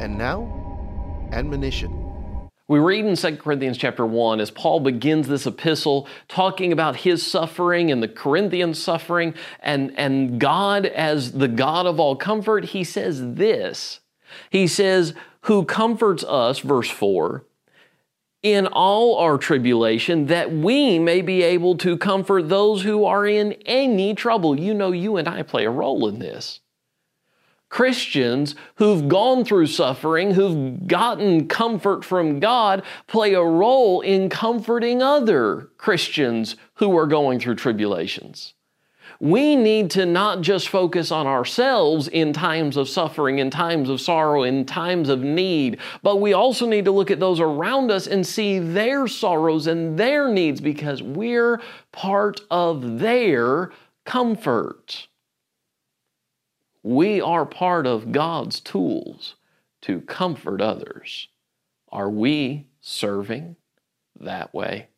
And now, admonition. We read in 2 Corinthians chapter 1 as Paul begins this epistle talking about his suffering and the Corinthian suffering and, and God as the God of all comfort. He says this He says, Who comforts us, verse 4, in all our tribulation, that we may be able to comfort those who are in any trouble. You know, you and I play a role in this. Christians who've gone through suffering, who've gotten comfort from God, play a role in comforting other Christians who are going through tribulations. We need to not just focus on ourselves in times of suffering, in times of sorrow, in times of need, but we also need to look at those around us and see their sorrows and their needs because we're part of their comfort. We are part of God's tools to comfort others. Are we serving that way?